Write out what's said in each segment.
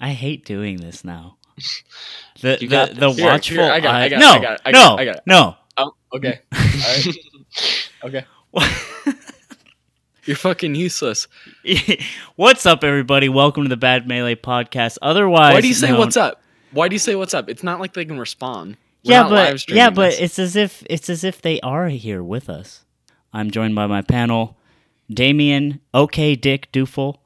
I hate doing this now. The You the, the. Here, watchful. here, I got it, I got no, I got it, I no, got it, I got no. Oh, okay. All right. Okay. You're fucking useless. what's up, everybody? Welcome to the Bad Melee podcast. Otherwise, Why do you say known- what's up? Why do you say what's up? It's not like they can respond. We're yeah, but yeah, but this. it's as if it's as if they are here with us. I'm joined by my panel, Damien. Okay, Dick Doofle.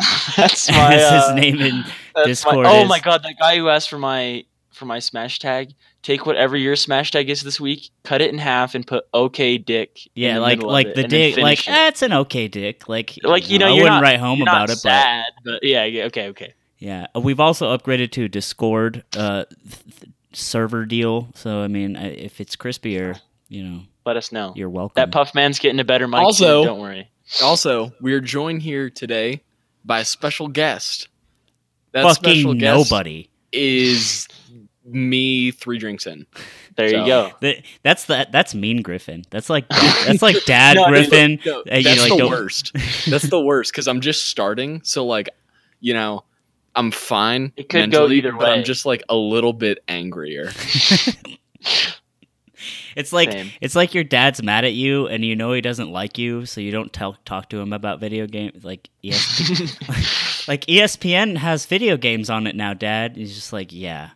That's my as uh, his name in that's Discord. My, oh is. my god, that guy who asked for my for my smash tag. Take whatever your smash tag is this week, cut it in half, and put OK Dick. in Yeah, the like middle of like the and dick, like that's eh, an okay dick. Like like you know, I you're wouldn't not, write home you're about not it, sad, but yeah, yeah, okay, okay. yeah, we've also upgraded to Discord uh, th- th- server deal. So I mean, if it's crispier, you know, Let us know. you're welcome. That puff man's getting a better mic. Also- too, don't worry. also we're joined here today by a special guest. That Fucking special guest nobody. is me three drinks in. There So- you go. That- That's that. That's mean Griffin. That's like that's like Dad No, dude, Griffin. No, Uh, you, that's like, the don't- worst. That's the worst because I'm just starting. So like, you know, I'm fine. It could go mentally, either but I'm just like a little bit angrier. It's like Same. it's like your dad's mad at you, and you know he doesn't like you, so you don't tell talk to him about video games. Like ESP, like ESPN has video games on it now, Dad. He's just like, yeah,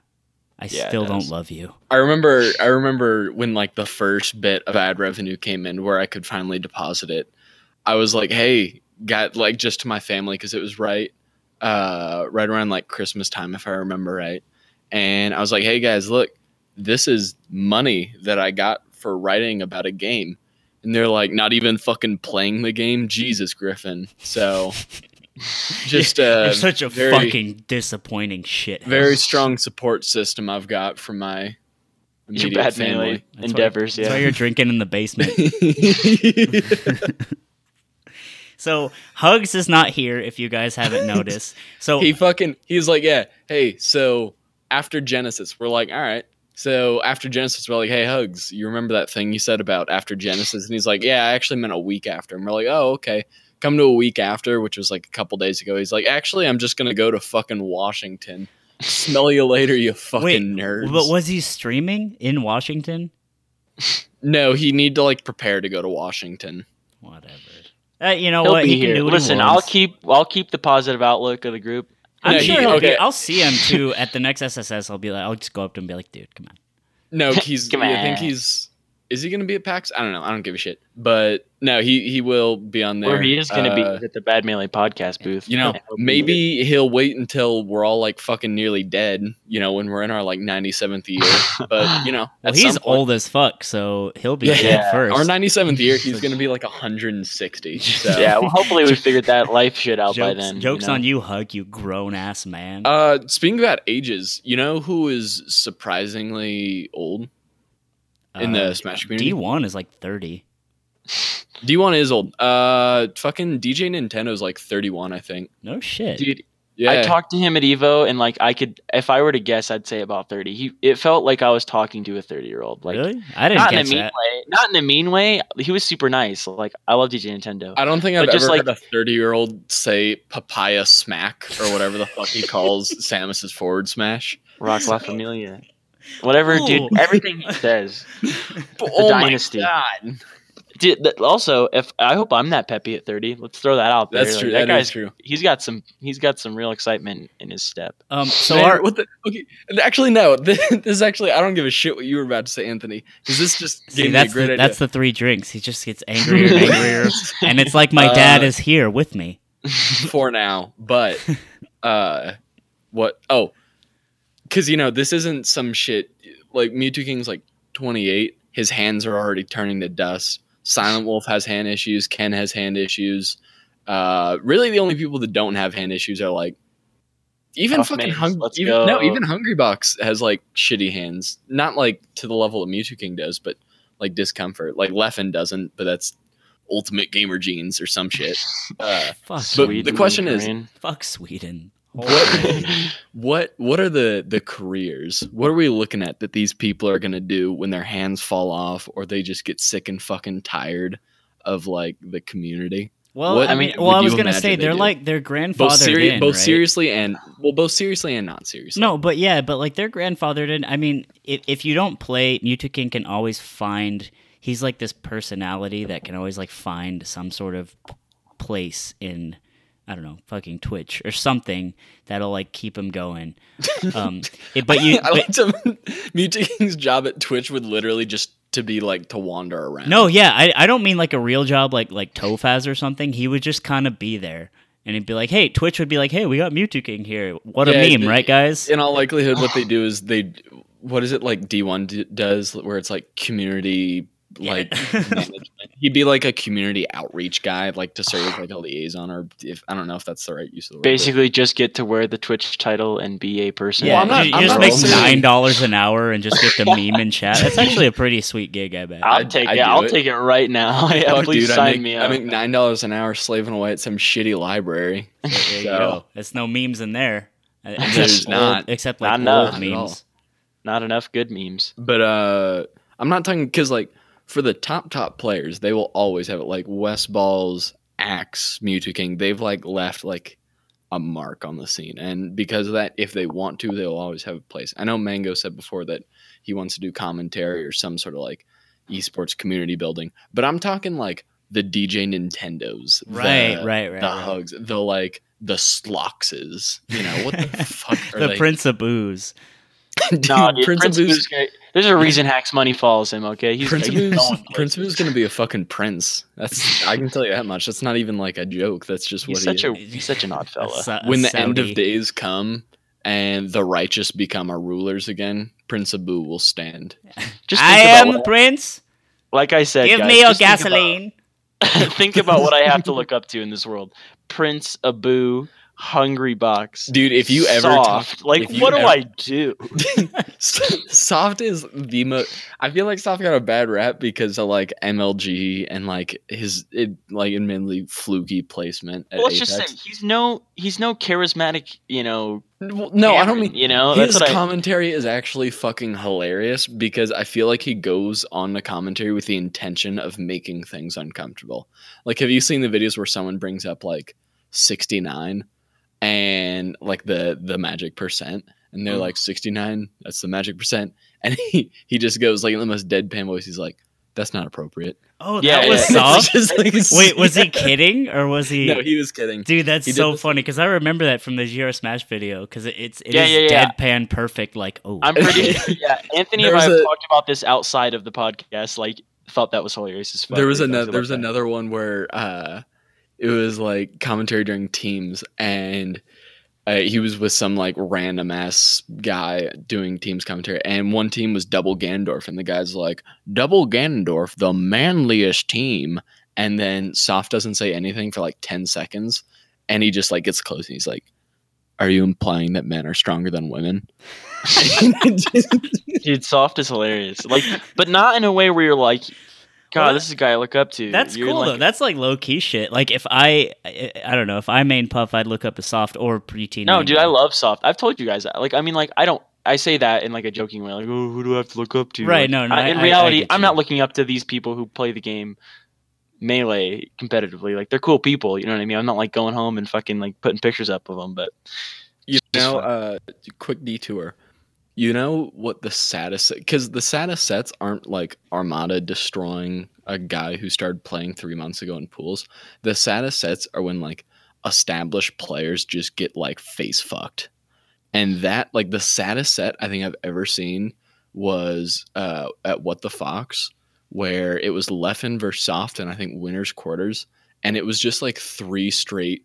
I Yeah, still don't love you. I remember. I remember when like the first bit of ad revenue came in, where I could finally deposit it. I was like, "Hey, got like just to my family because it was right, uh, right around like Christmas time, if I remember right." And I was like, "Hey guys, look, this is money that I got for writing about a game." And they're like, "Not even fucking playing the game, Jesus Griffin." So, just uh, You're such a very, fucking disappointing shit. very strong support system I've got from my Your immediate bad family. melee That's why- endeavors. That's why you're drinking in the basement. So Hugs is not here. If you guys haven't noticed, so he fucking he's like, yeah, hey, so after Genesis, we're like, all right. So after Genesis, we're like, hey, Hugs, you remember that thing you said about after Genesis? And he's like, yeah, I actually meant a week after. And we're like, oh, okay. Come to a week after, which was like a couple days ago. He's like, actually, I'm just gonna go to fucking Washington. Smell you later, you fucking Wait, nerds. but was he streaming in Washington? no, he need to like prepare to go to Washington. Whatever. Uh, you know He'll what? be He can here. do Listen, I'll keep I'll keep the positive outlook of the group. I'm No, sure he- he'll okay. be. I'll see him too at the next SSS. I'll be like, I'll just go up to him and be like, dude, come on. No, he's. Come I think he's. Is he going to be at PAX? I don't know. I don't give a shit. But no, he he will be on there. Where he is going to Uh, be at the Bad Melee podcast booth. You know, I hope he maybe he'll wait until we're all like fucking nearly dead. You know, when we're in our like ninety seventh year. But you know, Well, he's point- old as fuck, so he'll be Yeah. dead first. Our ninety seventh year, he's going to be like hundred and sixty. So. Yeah, well, hopefully we figured that life shit out by then. jokes you know? on you, Hug, you grown ass man. Uh, speaking about ages, you know who is surprisingly old in the Smash community? D1 is like thirty. D1 is old. Uh, fucking DJ Nintendo's like thirty one, I think. No shit. Dude, Yeah. I talked to him at Evo, and like I could, if I were to guess, I'd say about thirty. He, it felt like I was talking to a thirty-year-old. Like, really? I didn't not in a mean that. way. Not in a mean way. He was super nice. Like, I love DJ Nintendo. I don't think I've just ever like- heard a 30 year old say papaya smack or whatever the fuck he calls Samus's forward smash. Rock La Familia. Whatever, Ooh. dude. Everything he says. oh dynasty. my god. Dude, th- also, if I hope I'm that peppy at 30. Let's throw that out there. That's Like, true. That that is guy's true. he's got some he's got some real excitement in his step. Um, so Man, our what the okay? Actually, no. This, is actually I don't give a shit what you were about to say, Anthony, because this just see, gave me a that's great the, idea. that's the three drinks. He just gets angrier and angrier, and it's like my dad Uh, is here with me. for now. But uh, what? Oh, because you know this isn't some shit. Like Mewtwo King's like 28. His hands are already turning to dust. Silent Wolf has hand issues. Ken has hand issues. Uh, really, the only people that don't have hand issues are like even Tough fucking hungry. let's Even, no, even Hungrybox has like shitty hands. Not like to the level that Mewtwo King does, but like discomfort. Like Leffen doesn't, but that's ultimate gamer genes or some shit. Uh, Fuck, but Sweden. the question is- fuck Sweden. What what what are the the careers what are we looking at that these people are going to do when their hands fall off or they just get sick and fucking tired of like the community Well, What I mean, well, I was gonna say they they're like they're both seri- in, both right? seriously and well, both seriously and not seriously. No, but yeah, but like they're grandfathered in. I mean, if, if you don't play, Mewtwo can always find. He's like this personality that can always like find some sort of place in. I don't know, fucking Twitch or something that'll like keep him going. Um, it- but you, I but- liked him. Mewtwo's job at Twitch would literally just to be like to wander around. no, yeah, I, I don't mean like a real job like like Tofaz or something. He would just kind of be there, and he'd be like, "Hey, Twitch would be like, hey, we got Mewtwo King here. What a meme, right, guys?" in all likelihood, what they do is they, what is it like D1 d- does, where it's like community like management. He'd be like a community outreach guy, like to serve as like a liaison, or if I don't know if that's the right use of the word. Basically, just get to wear the Twitch title and be a person. Yeah, Well, I'm not- you, I'm you just not make nine dollars an hour and just get to meme in chat. That's actually a pretty sweet gig, I bet. I'll take I'd it. I'll it. take it right now. yeah, Fuck, please dude, sign I make, me I make nine dollars an hour slaving away at some shitty library. There you So- go. There's no memes in there. Uh, There's old- not. except Not like enough. Not at all. memes. Not enough good memes. But uh I'm not talking because like for the top top players, they will always have it. Like Westballz, Axe, Mewtwo King, they've like left like a mark on the scene, and because of that, if they want to, they'll always have a place. I know Mango said before that he wants to do commentary or some sort of like esports community building, but I'm talking like the DJ Nintendos, Right, the, right, right. the right. hugs, the like the Sloxes. You know what the fuck are the they? Prince Abu's. Dude, No, dude, Prince, Prince of of Boo's Boo's gonna- There's a reason Hacks Money follows him. Okay, he's, Prince of he's Boo's, going Prince of places. Boo's gonna be a fucking prince. That's I can tell you that much. That's not even like a joke. That's just He's what such he a he's such an odd fella. Sa- a when the end of days come and the righteous become our rulers again, Prince Abu will stand. Just I am about what- Prince. like I said, Give guys, me your just think about- gasoline. think about what I have to look up to in this world: Prince Abu, Hungrybox, Dude, if you ever talk, Soft. like, what do ever- I do? Soft is the most. I feel like Soft got a bad rap because of like MLG and like his it, like admittedly fluky placement at Well, let's Apex. just say he's no he's no charismatic, you know. Well, no, I don't mean you know. his what I. commentary is actually fucking hilarious because I feel like he goes on the commentary with the intention of making things uncomfortable. Like, have you seen the videos where someone brings up like 69 and like the the magic percent, and they're Mhm. like 69, that's the magic percent, and he he just goes like in the most deadpan voice, he's like, that's not appropriate. Oh, Yeah, that was yeah. soft. Just like- Wait, was he kidding or was he? No, he was kidding. Dude, that's He so funny because I remember that from the Zero Smash video because it, it's it Yeah, is yeah, yeah. deadpan perfect. Like, oh, I'm pretty. yeah, Anthony and I have a- talked about this outside of the podcast. Like, thought that was hilarious as fuck. there was another there was that. another one where uh it was like commentary during teams and uh, he was with some like random ass guy doing teams commentary and one team was double Ganondorf and the guy's like double Ganondorf the manliest team and then soft doesn't say anything for like 10 seconds and he just like gets close and he's like are you implying that men are stronger than women Dude, soft is hilarious. Like, but not in a way where you're like, God, Well, this is a guy I look up to. that's You're cool like, though. That's like low key shit. Like if I, I, I don't know, if I main puff, I'd look up a soft or preteen. No, main dude, I love soft. I've told you guys that. Like, I mean, like, I don't. I say that in like a joking way, like, oh, who do I have to look up to? Right, Like, no, no, I- I- in I- I reality, get I'm not looking up to these people who play the game melee competitively. Like, they're cool people. You know what I mean? I'm not like going home and fucking like putting pictures up of them. But You know, fun. uh, quick detour. You know what the saddest because the saddest sets aren't like Armada destroying a guy who started playing three months ago in pools. The saddest sets are when like established players just get like face fucked, and that like the saddest set I think I've ever seen was uh, at What the Fox, where it was Leffen versus Soft, and I think winners quarters, and it was just like three straight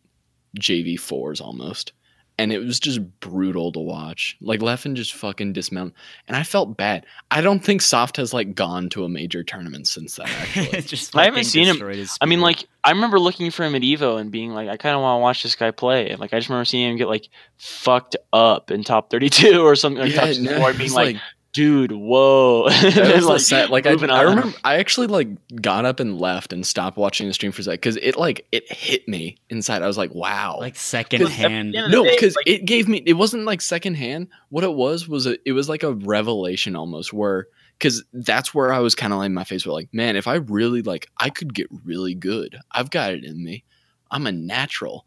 JV fours almost and it was just brutal to watch. Like Leffen just fucking dismount, and I felt bad. I don't think Soft has like gone to a major tournament since then. Actually, Just I haven't seen him- I mean, like, I remember looking for him at Evo and being like, I kind of want to watch this guy play. And like, I just remember seeing him get like fucked up in top 32 or something like Yeah, top no, 64 it and being was like, dude, whoa. that was like, the set. Like I, I remember, I actually like got up and left and stopped watching the stream for a sec because it like it hit me inside. I was like, wow, like second hand. no, because like- it gave me. It wasn't like secondhand. What it was was a, it was like a revelation almost, where because that's where I was kind of like my face was like, man, if I really like, I could get really good. I've got it in me. I'm a natural.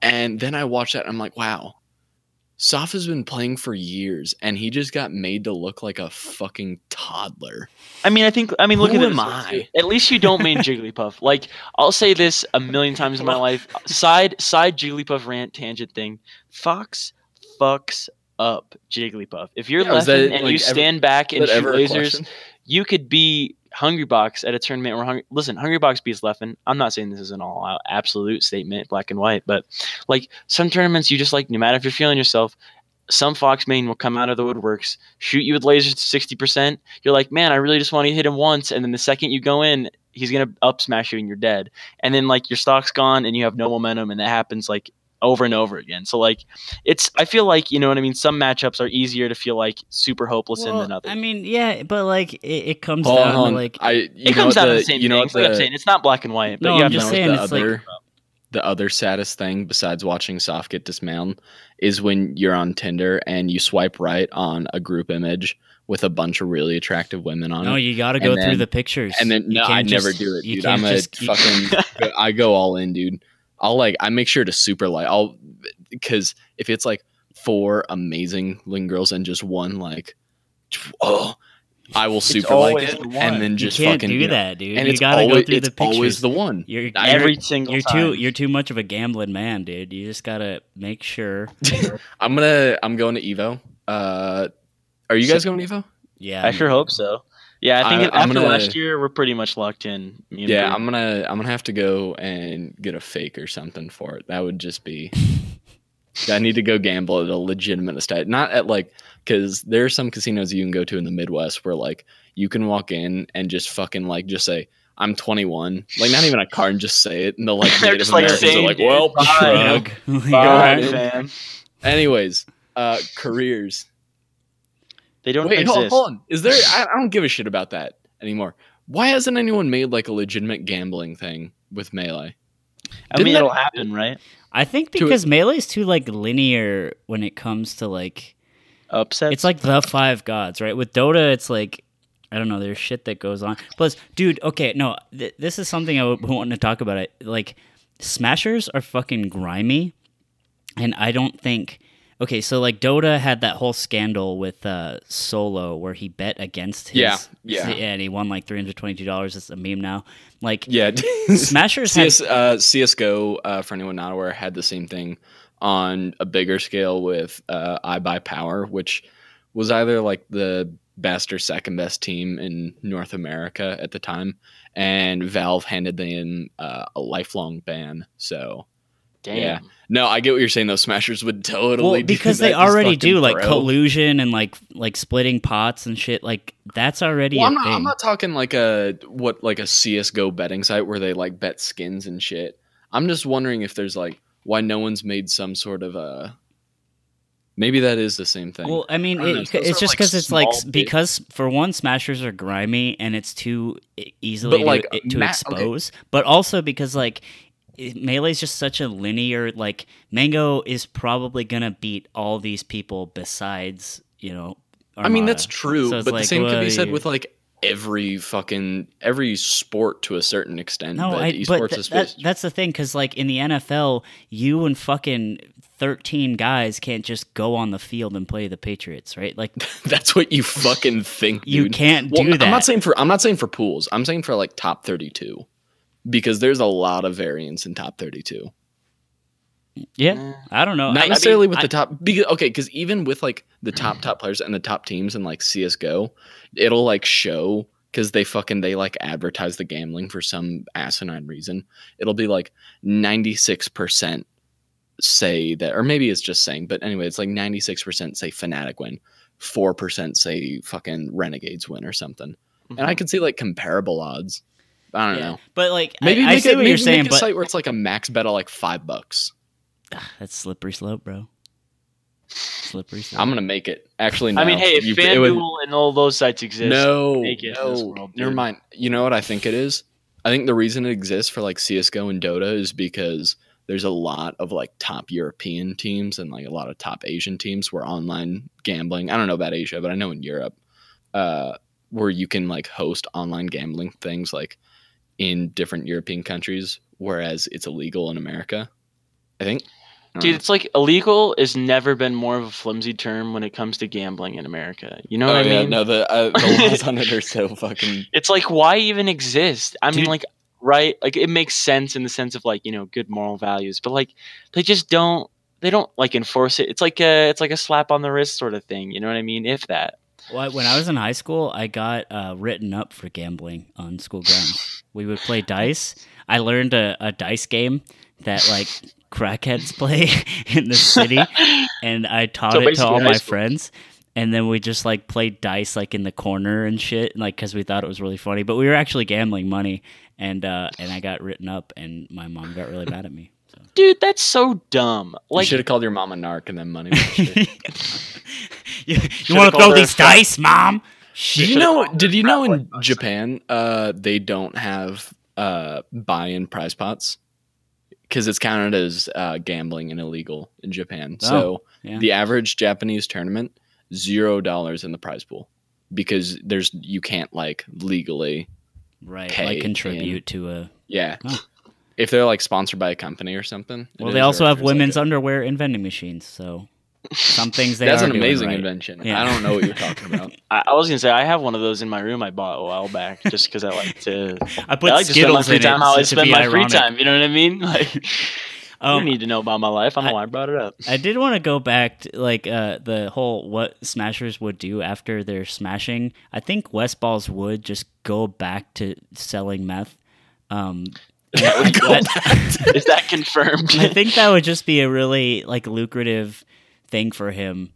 And then I watched that and I'm like, wow. Has been playing for years and he just got made to look like a fucking toddler. I mean, I think. I mean, look Who at am I? At least you don't mean Jigglypuff. Like I'll say this a million times in my life. Side side Jigglypuff rant tangent thing. Fox fucks up Jigglypuff. If you're Yeah, that, and like, you ever- stand back and shoot lasers, question? you could be Hungrybox at a tournament where Hungry. Listen, Hungrybox beats Leffen. I'm not saying this is an all out absolute statement, black and white, but like some tournaments, you just like no matter if you're feeling yourself. Some Fox main will come out of the woodworks, shoot you with lasers to sixty percent. You're like, man, I really just want to hit him once, and then the second you go in, he's gonna up smash you and you're dead. And then like your stock's gone and you have no momentum, and that happens like over and over again. So like, it's I feel like you know what I mean. Some matchups are easier to feel like super hopeless in Well, than others. I mean, yeah, but like it, it comes Hold on, down hold to on. like I you it know comes what down the, to the same you know thing. what Like I'm saying, it's not black and white. But No, you I'm have just no- saying what it's the like- other the other saddest thing besides watching Soft get dismounted is when you're on Tinder and you swipe right on a group image with a bunch of really attractive women on no, it. No, you got to go then- through the pictures. And then You no, I can't never do it, dude. I'm a just keep- fucking I go all in, dude. I'll like I make sure to super like I'll because if it's like four amazing looking girls and just one like oh I will super like it the one. and then you just can't fucking do you know, that, dude. and you it's got to always go through it's the pictures. always the one. You're, you're- every single you're time. too you're too much of a gambling man, dude. You just gotta make sure. I'm gonna I'm going to Evo. Uh, are you guys going to Evo? Yeah, I sure hope so. Yeah, I think I- after gonna- last year, we're pretty much locked in. me Yeah, Bree. I'm gonna I'm gonna have to go and get a fake or something for it. That would just be. I need to go gamble at a legitimate estate, not at like because there are some casinos you can go to in the Midwest where like you can walk in and just fucking like just say I'm 21, like not even a card, and just say it, and the like They're Native just like, Americans are like, well, bye." shrug. Shrug. Bye, dude. fam. Anyways, uh, careers. They don't Wait, exist. hold, hold on. Is there? I, I don't give a shit about that anymore. Why hasn't anyone made like a legitimate gambling thing with melee? I mean, Didn't it'll happen, right? I think To- melee is too like linear when it comes to like Upset. it's like the five gods, right? With Dota, it's like I don't know. There's shit that goes on. Plus, dude, okay, no, th- this is something I w- want to talk about. It like smashers are fucking grimy, and I don't think. Okay, so like Dota had that whole scandal with uh, Solo where he bet against his Yeah, yeah. and he won like three hundred twenty two dollars. It's a meme now. Like Yeah, Smashers had CS, uh, CS:GO uh, for anyone not aware had the same thing on a bigger scale with uh, iBUYPOWER, which was either like the best or second best team in North America at the time, and Valve handed them uh, a lifelong ban. So Damn. yeah. no, I get what you're saying. Those Smashers would totally well do because they already do like throw. collusion and like like splitting pots and shit. Like that's already Well, a I'm not, thing. I'm not talking like a what like a CS:GO betting site where they like bet skins and shit. I'm just wondering if there's like why no one's made some sort of a. Maybe that is the same thing. Well, I mean, I don't know, it, it's sort of just like because it's like bit- because for one, smashers are grimy and it's too easily But, like, to, to ma- okay. expose. But also because like it- melee is just such a linear. Like Mango is probably gonna beat all these people besides you know. I mean that's true, So but the same could what be said you- with like every fucking every sport to a certain extent. No, but I, esports but th- is that, that's the thing because like in the NFL, you and fucking thirteen guys can't just go on the field and play the Patriots, right? Like that's what you fucking think. you dude. can't Well, do that. I'm not saying for I'm not saying for pools. I'm saying for like top 32 because there's a lot of variance in top 32. yeah. I don't know. Not I- necessarily I- with I- the top because okay, because even with like the top top players and the top teams and like CS:GO, it'll like show because they fucking they like advertise the gambling for some asinine reason. It'll be like 96% say that or maybe it's just saying, but anyway, it's like 96% say Fnatic win, 4% say fucking Renegades win or something. And I mhm. can see like comparable odds. I don't Yeah. know. But like, Maybe I, I make see it, what maybe you're saying, make a but site where it's like a max bet of like five bucks. that's slippery slope, bro. Slippery slope. I'm gonna make it. Actually, no. I mean, hey, if You- it would- FanDuel and all those sites exist, no, make it in this no, world, never mind. You know what I think it is? I think the reason it exists for like CS:GO and Dota is because there's a lot of like top European teams and like a lot of top Asian teams where online gambling. I don't know about Asia, but I know in Europe, uh, where you can like host online gambling things like in different European countries whereas it's illegal in America. I think. I Dude, know. it's like illegal has never been more of a flimsy term when it comes to gambling in America. You know oh, what I yeah, mean? no, the uh, the laws on it are so fucking. It's like why even exist? I mean, like right, like it makes sense in the sense of like you know good moral values, but like they just don't. They don't like enforce it. It's like a it's like a slap on the wrist sort of thing. You know what I mean? If that. Well, when I was in high school, I got uh, written up for gambling on school grounds. We would play dice. I learned a, a dice game that like crackheads play in the city, and I taught So it to all my school. friends. And then we just like played dice like in the corner and shit, like because we thought it was really funny. But we were actually gambling money, and uh, and I got written up, and my mom got really mad at me. Dude, that's so dumb. Like, you should have called your mom a narc and then money. you you want to throw these dice, mom? Did you know? Did you know in. Japan, uh, they don't have uh buy-in prize pots because it's counted as uh, gambling and illegal in Japan. Oh, so yeah. the average Japanese tournament, zero dollars in the prize pool because there's you can't like legally, right, like in- contribute to a. yeah. Huh. If they're like sponsored by a company or something. Well, they or also have there's, like, women's a- underwear in vending machines, so some things they That's are an doing amazing right. invention. Yeah. I don't know what you're talking about. I, I was gonna say I have one of those in my room I bought a while back just because I like to. I put I like to spend my Skittles free in time it how I spend be my free ironic. time. You know what I mean? Like you Um, don't need to know about my life. I don't know why I brought it up. I did want to go back to like uh, the whole what Smashers would do after they're smashing. I think Westballz would just go back to selling meth. Um, Go that- Is that confirmed? I think that would just be a really like lucrative thing for him.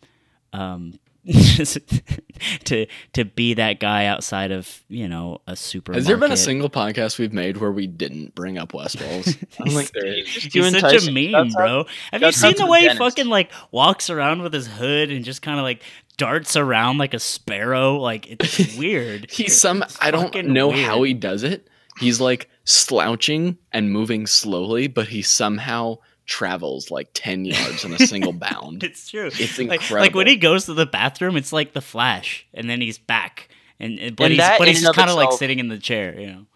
Um, just to to be that guy outside of you know a super. Has there been a single podcast we've made where we didn't bring up Westballz? I don't think there is. Just too He's such a meme, That's how- bro. Have you seen the way he fucking like walks around with his hood and just kind of like darts around like a sparrow? Like it's weird. He's some. I don't know weird. how he does it. He's like slouching and moving slowly, but he somehow travels like ten yards in a single bound. It's true. It's Like, incredible. like when he goes to the bathroom, it's like the Flash, and then he's back, and, and but And he's but he's and kind of like sitting in the chair, you know.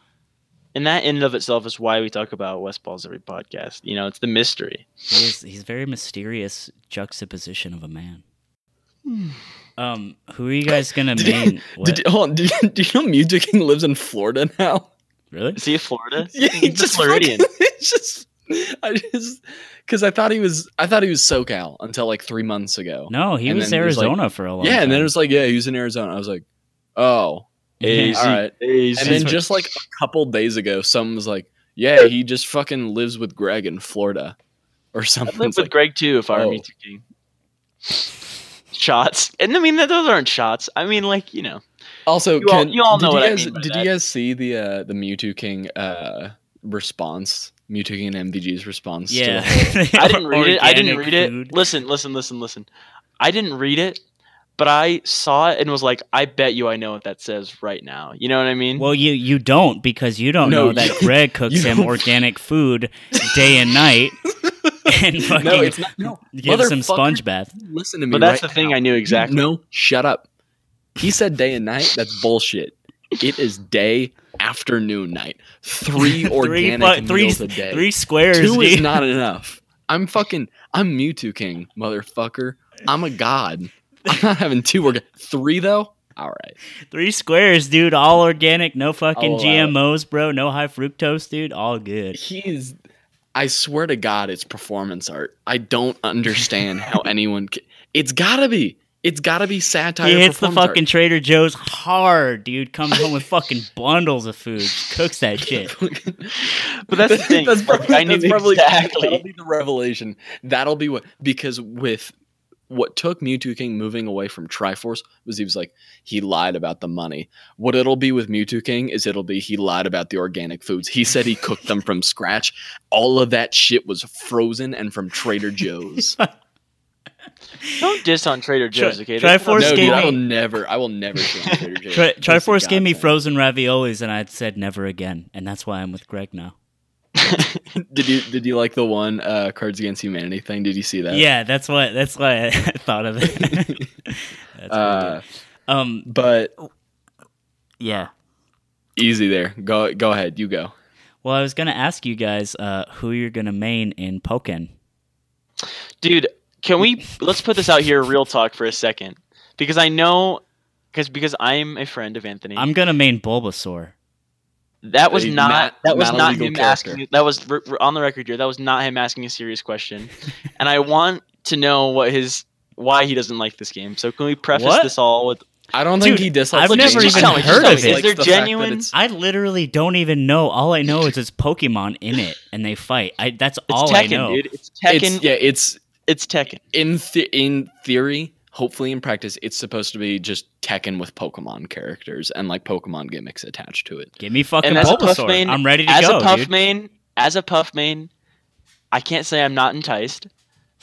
and that in and of itself is why we talk about Westballz every podcast. You know, it's the mystery. He's he's very mysterious juxtaposition of a man. Um, who are you guys gonna Did you- main? what? Did hold on, did, you- do you know Mewtwo King lives in Florida now? Really? Is he a Florida? Yeah, he He's a just Floridian. fucking- just I just because I thought he was I thought he was SoCal until like three months ago. No, he And was then there's, like- Arizona for a long yeah, time. and then it was like yeah, he was in Arizona. I was like, oh, Easy. all right. Easy. And then just like a couple days ago, someone was like, yeah, he just fucking lives with Gregg in Florida or I something. live with like, Gregg too. If I were oh. Mewtwo King. Shots, and I mean those aren't shots. I mean, like you know, also, You all- you all did know what I guys, mean Did that. you guys see the uh, the Mewtwo King uh, response? Mewtwo King and MVG's response. yeah, whole- I didn't read it. I didn't Organic read it. food. Listen, listen, listen, listen. I didn't read it, but I saw it and was like, I bet you I know what that says right now. You know what I mean? Well, you you don't because you don't No, know that Gregg cooks him organic food day and night and fucking no, it's not. No, gives him sponge bath. Listen to me. but that's right the thing now. I knew exactly. No, shut up. He said day and night. That's bullshit. It is day, afternoon, night. Three organic fu- three- meals a day. Three squares, Two dude. is not enough. I'm fucking. I'm Mewtwo King, motherfucker. I'm a god. I'm not having two organ. Three though. All right. Three squares, dude. All organic, no fucking. GMOs, bro. No high fructose, dude. All good. He's. I swear to God, it's performance art. I don't understand how anyone. Can, it's gotta be. It's gotta be satire. He hits the performance art. fucking Trader Joe's hard, dude. Comes home with fucking bundles of food. Cooks that shit. But that's the thing. That's like, probably, I knew that's probably exactly. that'll be the revelation. That'll be what because with what took Mewtwo King moving away from Triforce was he was like he lied about the money. What it'll be with Mewtwo King is it'll be he lied about the organic foods. He said he cooked them from scratch. All of that shit was frozen and from Trader Joe's. Don't diss on Trader Joe's, Tri- okay? Triforce no, gave dude, I me- will never, I will never shit on Trader Joe's. Tri- Triforce gave me frozen raviolis, and I said never again, and that's why I'm with Gregg now. Did you did you like the one uh, Cards Against Humanity thing? Did you see that? Yeah, that's why. That's why I thought of it. that's Uh, uh, um. but Yeah. easy there. Go go ahead. You go. Well, I was gonna ask you guys uh, who you're gonna main in Pokken. Dude, can we let's put this out here real talk for a second because I know because because I'm a friend of Anthony. I'm gonna main Bulbasaur. that was Hey, not that was not not him character. asking. That was r- r- on the record here. That was not him asking a serious question, and I want to know what his why he doesn't like this game. So can we preface What? this all with I don't think he dislikes. I've the never game. even Just heard of just it. likes Is there the genuine- I literally don't even know. All I know is it's Pokemon in it, and they fight. I that's it's all I know. dude. It's Tekken. It's, yeah, it's it's Tekken. in th- in theory. Hopefully, in practice, it's supposed to be just Tekken with Pokemon characters and like Pokemon gimmicks attached to it. Give me fucking And as a Puff Bulbasaur. main- I'm ready to as go, a puff dude. main, as a puff main, I can't say I'm not enticed,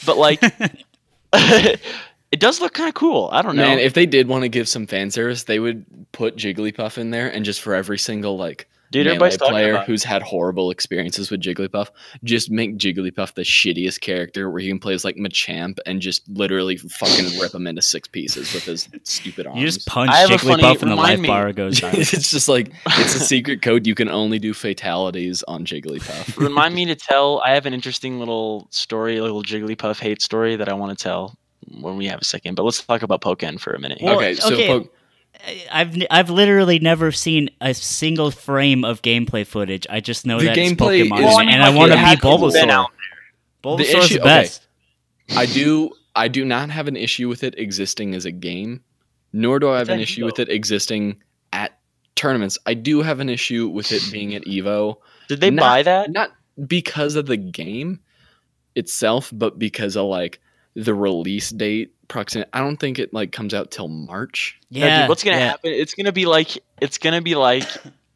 but like, it does look kind of cool. I don't know. Man, if they did want to give some fan service, they would put Jigglypuff in there, and just for every single like Dude, melee everybody's talking player about. who's had horrible experiences with Jigglypuff, just make Jigglypuff the shittiest character where he can play as like Machamp and just literally fucking rip him into six pieces with his stupid arms. You just punch I have a funny- Jigglypuff and the life me- bar goes down. it's just like it's a secret code. You can only do fatalities on Jigglypuff. Remind me to tell. I have an interesting little story, a little Jigglypuff hate story that I want to tell when we have a second. But let's talk about Pokken for a minute. Well, okay, so okay. Po- I've n- I've literally never seen a single frame of gameplay footage. I just know The that it's Pokemon, is- Well, I mean, and I want to be hasn't been Bulbasaur. out Bulbasaur's issue- the okay. I do I do not have an issue with it existing as a game, nor do I have an issue with it existing at tournaments. I do have an issue with it being at Evo, Did they Not- buy that? not because of the game itself, but because of like the release date proximity. I don't think it like comes out till March. No, Yeah, dude, what's gonna yeah. happen? It's gonna be like it's gonna be like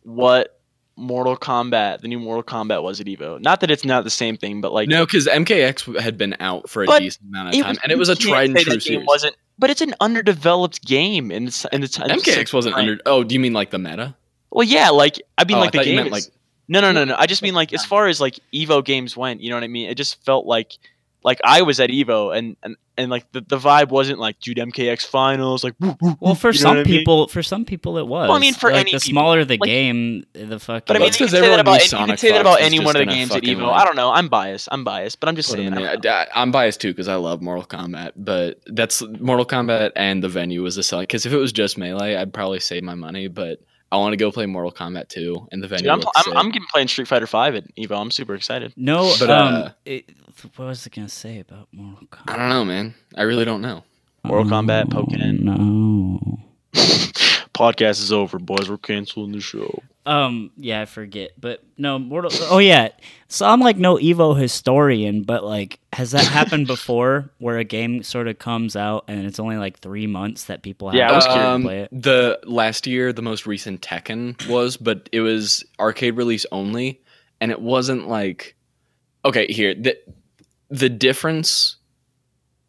what Mortal Kombat, the new Mortal Kombat was at Evo. Not that it's not the same thing, but like no, because MKX had been out for a decent amount of time, and it was a you tried and true game series. Wasn't, but it's an underdeveloped game in the, in the time. MKX wasn't under. Oh, do you mean like the meta? Well, yeah, like I mean, Oh, I like the game. meant, is- like- no, no, no, no. I just mean like as far as like Evo games went, you know what I mean. It just felt like like I was at Evo, and and and like the, the vibe wasn't like dude MKX finals, like woo, woo, Well, for you know some what I mean? people, for some people, it was. I mean, for like, any the people. smaller the Like- game, the fuck But I mean, it's you 'cause can say that everyone about you can say that about any one of the games at Evo. like- I don't know. I'm biased. I'm biased, but I'm just saying. him I- there. I- I'm biased too because I love Mortal Kombat, but that's Mortal Kombat and the venue was the selling. Because if it was just melee, I'd probably save my money. But I want to go play Mortal Kombat 2, and the venue. Dude, I'm, looks I'm. I'm getting playing Street Fighter Five at Evo. I'm super excited. no, But, um, uh, it, what was I gonna say about Mortal Kombat? I don't know, man. I really don't know. Mortal Kombat, Oh, Pokken. No. Podcast is over, boys. We're canceling the show. Um, yeah, I forget, but no, Mortal. Oh yeah, so I'm like no Evo historian, but like, has that happened before, where a game sort of comes out and it's only like three months that people have Yeah, I was to play it? The last year, the most recent Tekken was, but it was arcade release only, and it wasn't like. Okay, here the the difference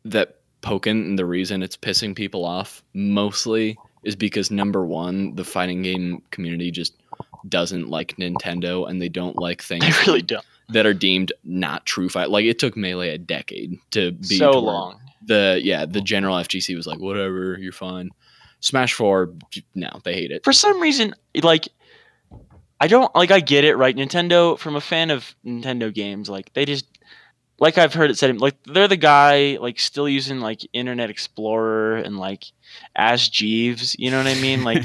that Pokken and the reason it's pissing people off mostly is because number one, the fighting game community just doesn't like Nintendo and they don't like things They really don't. that are deemed not true fight. Like it took Melee a decade to be So long. The yeah, the general FGC was like, whatever, you're fine. Smash Four, no, they hate it. For some reason, like, I don't like. I get it, right? Nintendo, from a fan of Nintendo games, like they just, like I've heard it said, like they're the guy, like still using like Internet Explorer and like Ask Jeeves. You know what I mean? Like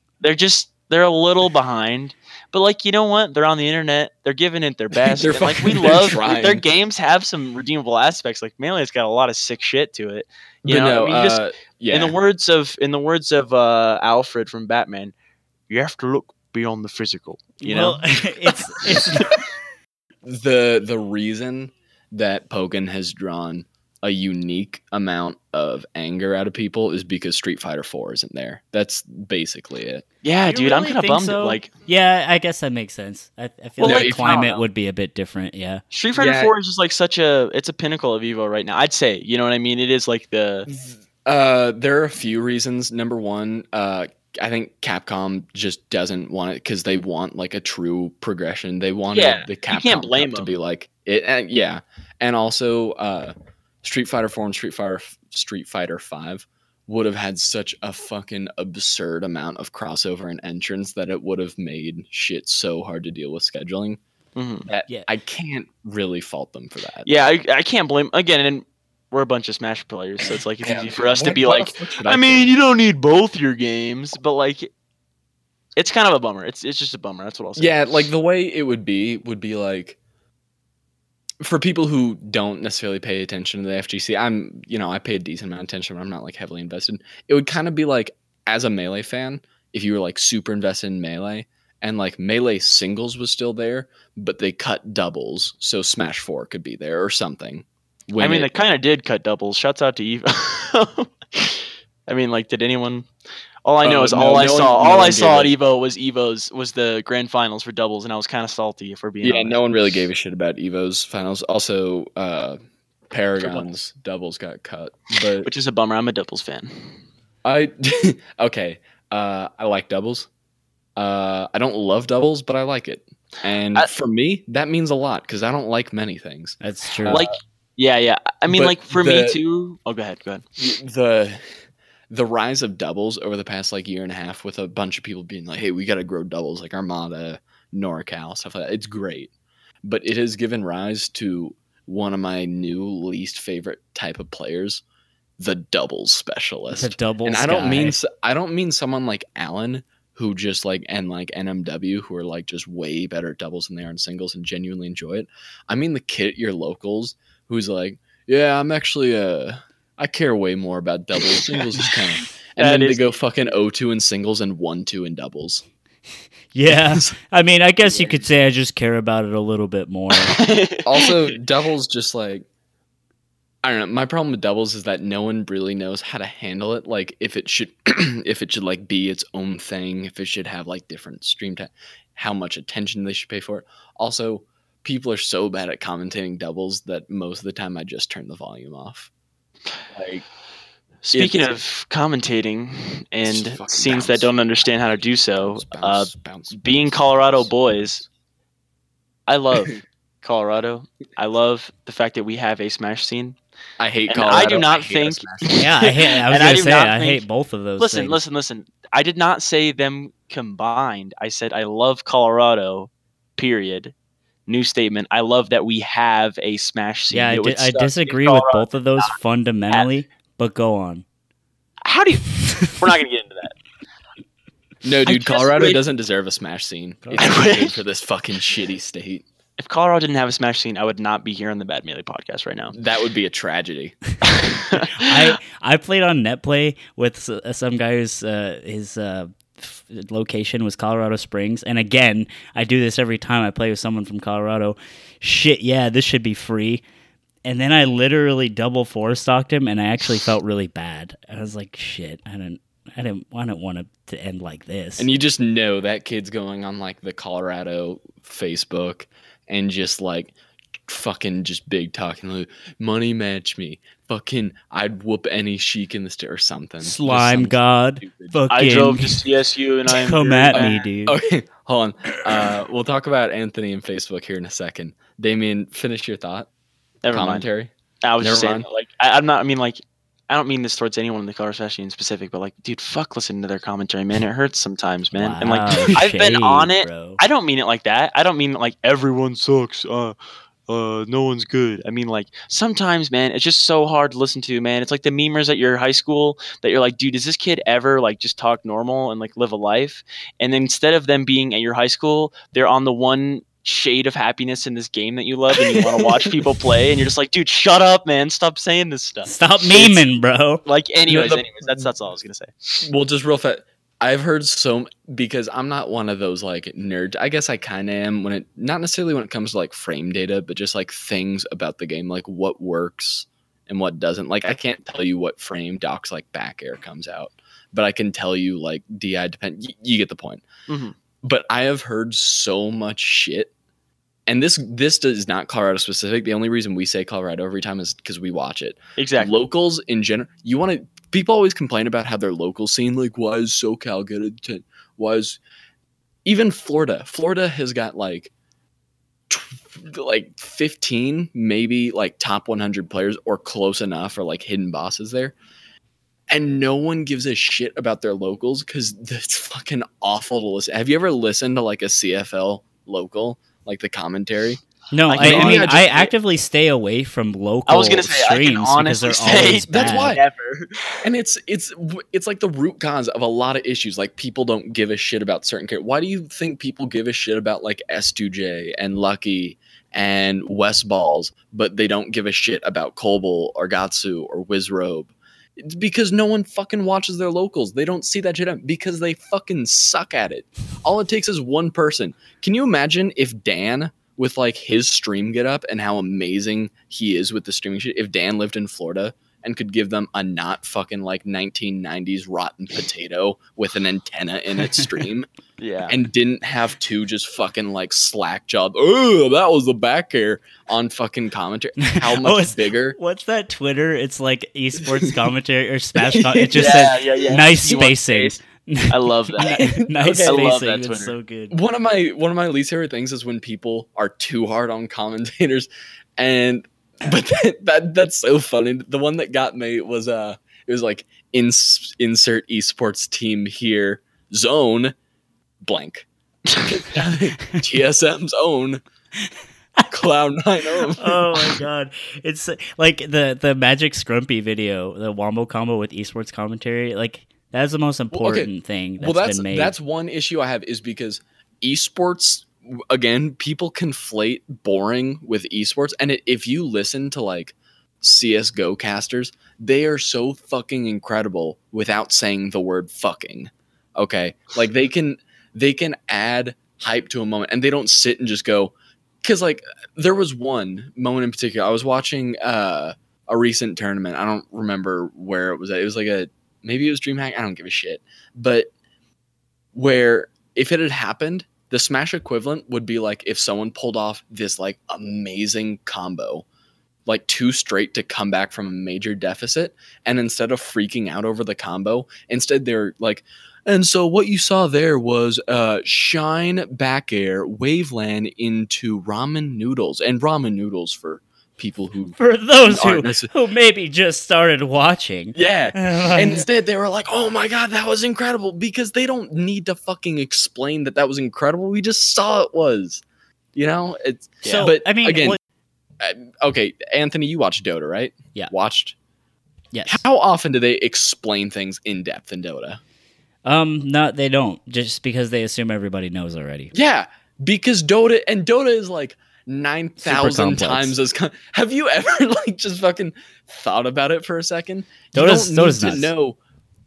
they're just they're a little behind. But like you know what? They're on the internet. They're giving it their best. They're and, like we love their games have some redeemable aspects. Like Melee's got a lot of sick shit to it. You But know, no, I mean, you just uh, yeah, in the words of in the words of uh, Alfred from Batman, you have to look beyond the physical. You know, it's it's the the reason that Pokken has drawn a unique amount of anger out of people is because Street Fighter 4 isn't there. That's basically it. yeah, You dude, I'm really kind of bummed. so? Like yeah, I guess that makes sense. I, I feel Well, like like, the climate would be a bit different. Yeah, Street Fighter Yeah. 4 is just like such a it's a pinnacle of Evo right now. I'd say, you know what I mean? It is like the Uh, there are a few reasons. Number one, uh, I think Capcom just doesn't want it because they want like a true progression. They want Yeah, the you Capcom can't blame Cup to be like it. And yeah, and also uh, Street Fighter Four and Street Fighter Street Fighter Five would have had such a fucking absurd amount of crossover and entrance that it would have made shit so hard to deal with scheduling. Mhm. That Yeah. I can't really fault them for that. Yeah, I, I can't blame again. And we're a bunch of Smash players, so it's like it's Yeah, easy for us to be like, should I mean, you don't need both your games, but like, it's kind of a bummer. It's it's just a bummer. That's what I'll say. Yeah, like the way it would be would be like for people who don't necessarily pay attention to the FGC. I'm, you know, I pay a decent amount of attention, but I'm not like heavily invested. It would kind of be like as a melee fan, if you were like super invested in melee and like melee singles was still there, but they cut doubles, so Smash Four could be there or something. I mean, it- they kind of did cut doubles. Shouts out to Eve. I mean, like, did anyone? All I know Oh, is no, all I no saw. no all one I saw at Evo was Evo's was the grand finals for doubles, and I was kind of salty if we're being yeah, honest. no one really gave a shit about Evo's finals. Also, uh Paragon's doubles got cut, but which is a bummer. I'm a doubles fan. I okay. Uh, I like doubles. Uh, I don't love doubles, but I like it. And I- for me, that means a lot because I don't like many things. That's true. like, yeah, yeah. I mean, but like for me too. Oh, go ahead, go ahead. The the rise of doubles over the past like year and a half, with a bunch of people being like, "Hey, we got to grow doubles," like Armada, NorCal, stuff like that. It's great, but it has given rise to one of my new least favorite type of players, the doubles specialist. it's a double. and I don't sky. mean s- I don't mean someone like Allen who just like and like NMW who are like just way better at doubles than they are in singles and genuinely enjoy it. I mean the kid at your locals who's like, yeah, I'm actually uh I care way more about doubles. Singles is kind of and That then is- they go fucking 0-2 in singles and 1-2 in doubles. Yeah, I mean, I guess you could say I just care about it a little bit more. also, doubles just like I don't know. My problem with doubles is that no one really knows how to handle it. Like if it should, if it should like be its own thing, if it should have like different stream time, how much attention they should pay for it. Also, people are so bad at commentating doubles that most of the time I just turn the volume off. Like Speaking of commentating and fucking scenes that don't understand how to do so, bounce, uh, bounce, bounce, being bounce, Colorado bounce. boys, I love Colorado. I love the fact that we have a Smash scene. I hate and Colorado. I do not hate us, think- yeah, I hate. I was gonna do say not I think- hate both of those. listen, things. listen, listen. I did not say them combined. I said I love Colorado. Period. New statement. I love that we have a Smash scene. Yeah, I, di- I disagree with both of those fundamentally, but go on. How do you? We're not gonna get into that. No, dude, Colorado wish- doesn't deserve a smash scene. It's I too for this fucking shitty state. If Colorado didn't have a Smash scene, I would not be here on the Bad Melee podcast right now. That would be a tragedy. I I played on NetPlay with uh, some guy whose uh, his uh, f- location was Colorado Springs, and again, I do this every time I play with someone from Colorado. Shit, yeah, this should be free. And then I literally double four stocked him, and I actually felt really bad. I was like, shit, I didn't. I didn't. I didn't want it to end like this. And you just know that kid's going on like the Colorado Facebook and just like fucking just big talking like money match me. Fucking I'd whoop any sheik in the state or something. Slime some God, stupid- fucking I drove to CSU and I'm come very at bad. me, dude. Okay, hold on. Uh, we'll talk about Anthony and Facebook here in a second. Damien, finish your thought. Never mind. I was just Never saying, mind. like, I, I'm not. I mean, like, I don't mean this towards anyone in the color session in specific, but like, dude, fuck listening to their commentary, man. It hurts sometimes, man. and like, I've been on it. bro. I don't mean it like that. I don't mean like everyone sucks. Uh, uh, no one's good. I mean, like sometimes, man, it's just so hard to listen to, man. It's like the memers at your high school that you're like, dude, does this kid ever like just talk normal and like live a life? And then instead of them being at your high school, they're on the one shade of happiness in this game that you love and you want to watch people play, and you're just like, dude, shut up, man. Stop saying this stuff. Stop memeing, bro. Like, anyways, the- anyways, that's that's all I was gonna say. Well, just real fast. I've heard so because I'm not one of those like nerds. I guess I kind of am when it not necessarily when it comes to like frame data, but just like things about the game, like what works and what doesn't. Like I can't tell you what frame docs like back air comes out, but I can tell you like DI depend. Y- you get the point. Mhm. But I have heard so much shit. And this this does not Colorado specific. The only reason we say Colorado every time is because we watch it Exactly. locals in general you want to people always complain about how their local scene like why is socal get a 10 why is even florida florida has got like like 15 maybe like top 100 players or close enough or like hidden bosses there and no one gives a shit about their locals because it's fucking awful to listen have you ever listened to like a cfl local like the commentary. No, I I, I, mean, honestly- I I just- actively stay away from local I was gonna say I streams can because honestly they're say always That's bad. why. Never. And it's it's it's like the root cause of a lot of issues. Like people don't give a shit about certain characters. Why do you think people give a shit about like S2J and Lucky and Westballz, but they don't give a shit about Colbol or Gahtzu or Wizrobe? It's because no one fucking watches their locals. They don't see that shit because they fucking suck at it. All it takes is one person. Can you imagine if Dan with like his stream get up and how amazing he is with the streaming shit? If Dan lived in Florida and could give them a not fucking like 1990s rotten potato with an antenna in its stream Yeah. and didn't have to just fucking like slack job. Oh, that was the back air on fucking commentary. How much bigger? What's that Twitter? It's like esports commentary or Smash. Com- it just yeah, said yeah, yeah. nice You spacing. space? I love that. nice Okay. I love spacing. that It's Twitter. so good. One of my one of my least favorite things is when people are too hard on commentators, and but that, that that's so funny. The one that got me was uh it was like ins- insert esports team here zone blank GSM's own Cloud Nine own. oh my god! It's like the the Magic Scrumpy video, the Wombo combo with esports commentary. Like that's the most okay. important thing that's well that's been made. that's one issue i have is because esports again people conflate boring with esports. And it, if you listen to like csgo casters they are so fucking incredible without saying the word fucking. Okay? Like they can they can add hype to a moment and they don't sit and just go because like there was one moment in particular. I was watching uh a recent tournament. I don't remember where it was at. It was like a maybe it was DreamHack. I don't give a shit. But where if it had happened, the Smash equivalent would be like if someone pulled off this like amazing combo, like two straight to come back from a major deficit, and instead of freaking out over the combo, instead they're like. And so what you saw there was uh, shine back air waveland into ramen noodles and ramen noodles for people who for those who who maybe just started watching. yeah and instead they were like oh my god that was incredible because they don't need to fucking explain that that was incredible we just saw it was you know it's so but I mean, again what- okay anthony you watch dota right Yeah. watched yes. how often do they explain things in depth in dota Um, no, they don't. Just because they assume everybody knows already. yeah because dota and dota is like Super 9000 times as com- have you ever like just fucking thought about it for a second you Dota's- don't need Dota's to know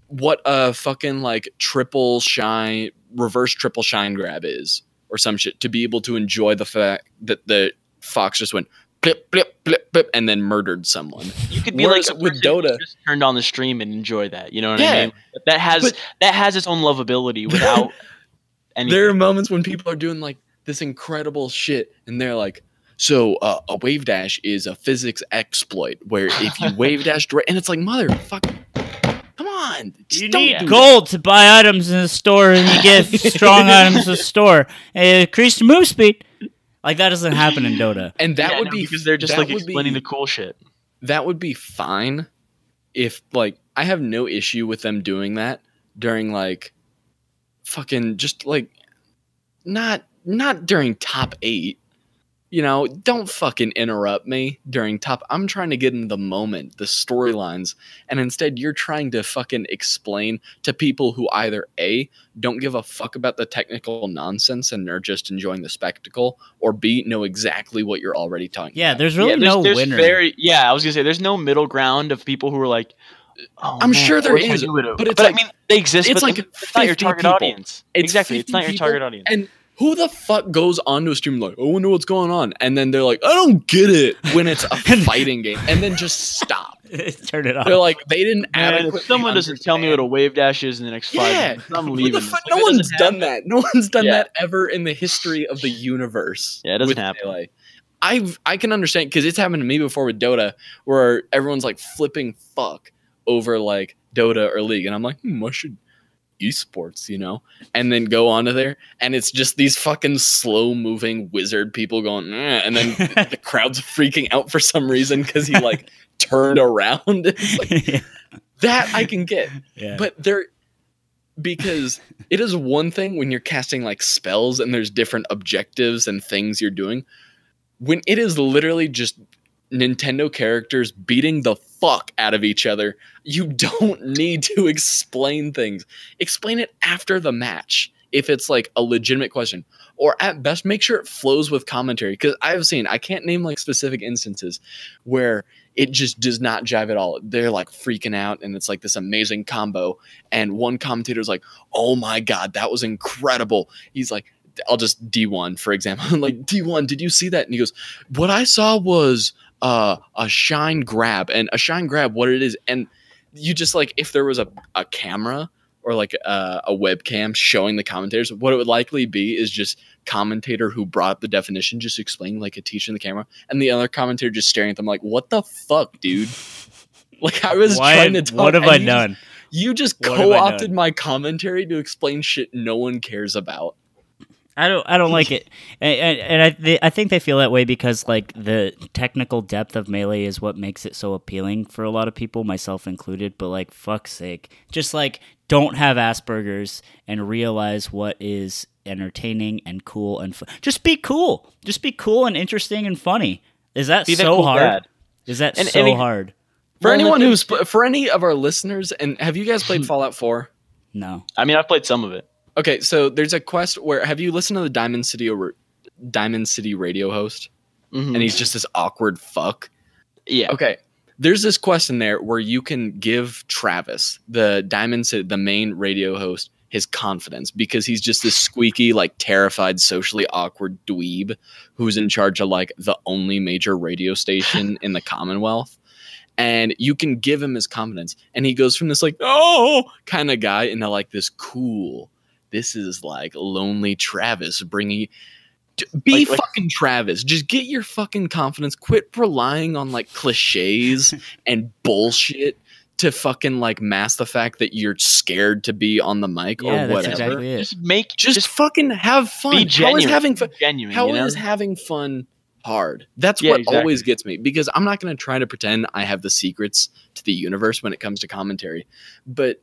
what a fucking like triple shine reverse triple shine grab is or some shit to be able to enjoy the fact that the fox just went blip blip blip blip and then murdered someone You could be Whereas like with person who Dota- just turned on the stream and enjoy that. You know what Yeah. I mean? That has But- that has its own lovability without any. there are moments when people are doing like this incredible shit and they're like so uh, a wave dash is a physics exploit where if you wave dash direct and it's like motherfucker come on You don't need do gold to buy items in the store, and you get strong items in the store. And increase your move speed. Like that doesn't happen in Dota. and that Yeah, would no, be because they're just like explaining be- the cool shit. that would be fine if like I have no issue with them doing that during like fucking just like not not during top 8. You know, don't fucking interrupt me during top I'm trying to get in the moment, the storylines, and instead you're trying to fucking explain to people who either A don't give a fuck about the technical nonsense and are just enjoying the spectacle or B know exactly what you're already talking Yeah, about. there's really yeah, there's, no there's winner. Very, yeah, I was gonna say there's no middle ground of people who are like. Oh, I'm man, sure I there wish I is, knew it. but it's I like- mean they exist. it's but like it's not your 50 target people. audience. It's exactly, it's 50 not your people, target audience. And who the fuck goes onto a stream like, I wonder what's going on? And then they're like, I don't get it when it's a fighting game. And then just stop. Turn it off. They're like, they didn't Man, adequately if someone doesn't tell me what a understand. wave dash is in the next five Yeah. minutes, I'm leaving. the this. Like, no one's doesn't done happen. that. No one's done Yeah. that ever in the history of the universe. Yeah, it doesn't happen. Melee. I've I can understand because it's happened to me before with Dota, where everyone's like flipping fuck over like Dota or League, and I'm like, hmm, I should esports, you know, and then go onto there, and it's just these fucking slow moving wizard people going, eh, and then the crowd's freaking out for some reason because he like turned around. Like, yeah. that I can get, yeah. but there because it is one thing when you're casting like spells and there's different objectives and things you're doing. When it is literally just Nintendo characters beating the fuck out of each other, you don't need to explain things. Explain it after the match if it's like a legitimate question. Or at best, make sure it flows with commentary. Because I've seen, I can't name like specific instances where it just does not jive at all. They're like freaking out, and it's like this amazing combo. And one commentator's like, "Oh my god, that was incredible." He's like, "I'll just D1 for example." I'm like D1, did you see that? And he goes, "What I saw was uh, a shine grab, and a shine grab, what it is." And you just like if there was a a camera or like a, a webcam showing the commentators, what it would likely be is just commentator who brought up the definition just explaining like a teacher in the camera, and the other commentator just staring at them like, "What the fuck, dude?" Like I was Why- trying to talk. what have I you just- done? you just What co-opted my commentary to explain shit no one cares about. I don't. I don't like it, and, and, and I, they, I think they feel that way because like the technical depth of melee is what makes it so appealing for a lot of people, myself included. But like, fuck's sake, just like don't have Asperger's and realize what is entertaining and cool and fu- just be cool. Just be cool and interesting and funny. Is that Be that so cool hard? dad. Is that And- so and it- hard? For Well, anyone who's for any of our listeners, and have you guys played Fallout 4? No. I mean, I've played some of it. Okay, so there's a quest where have you listened to the Diamond City or Diamond City radio host? Mhm. And he's just this awkward fuck. yeah. Okay. There's this quest in there where you can give Travis, the Diamond City, the main radio host, his confidence because he's just this squeaky, like terrified, socially awkward dweeb who's in charge of like the only major radio station in the Commonwealth. And you can give him his confidence, and he goes from this like oh kind of guy into like this cool. This is like lonely Travis bringing. Be Like- like- fucking Travis. Just get your fucking confidence. Quit relying on like cliches and bullshit to fucking like mask the fact that you're scared to be on the mic Yeah, or that's whatever. exactly it. Just make Just, just, fucking have fun. be genuine. is having fun? genuine. How you know? is having fun hard? That's Yeah, what exactly. always gets me because I'm not going to try to pretend I have the secrets to the universe when it comes to commentary. But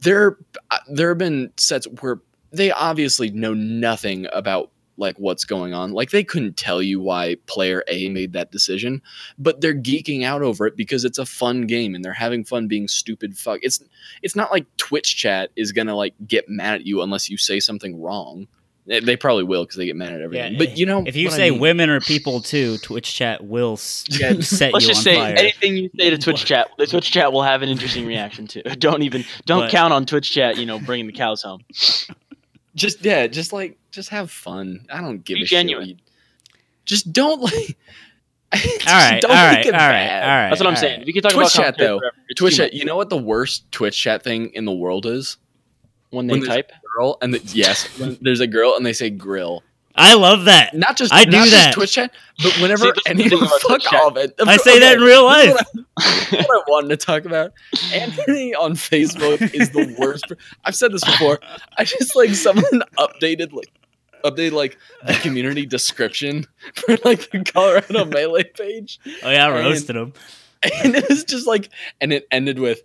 there, uh, there have been sets where they obviously know nothing about like what's going on. Like they couldn't tell you why player A made that decision, but they're geeking out over it because it's a fun game and they're having fun being stupid fuck. It's it's not like Twitch chat is gonna like get mad at you unless you say something wrong. They- They probably will because they get mad at everything. Yeah, but you know, If you what I say mean. women are people too, Twitch chat will s- Yeah, set Let's you just on say fire. anything you say to Twitch chat, the Twitch chat will have an interesting reaction to. Don't even don't But- count on Twitch chat. You know, bringing the cows home. Just yeah, just like just have fun. I don't give Be a genuine. shit. Just don't like. just all right, don't all make right, it all right, bad. all right. That's what I'm saying. right. We can talk Twitch about chat, though. Twitch chat. You know what the worst Twitch chat thing in the world is? when they when there's- type. Girl and the, yes, when there's a girl and they say grill. I love that. Not just I do just that. Twitch chat, but whenever See, that's the about fuck Twitch chat. off it. I say that in real life. What I wanted to talk about. Anthony on Facebook is the worst. I've said this before. I just like someone updated like updated like the community description for like the Colorado Melee page. Oh yeah, I And- roasted him. And it was just like and it ended with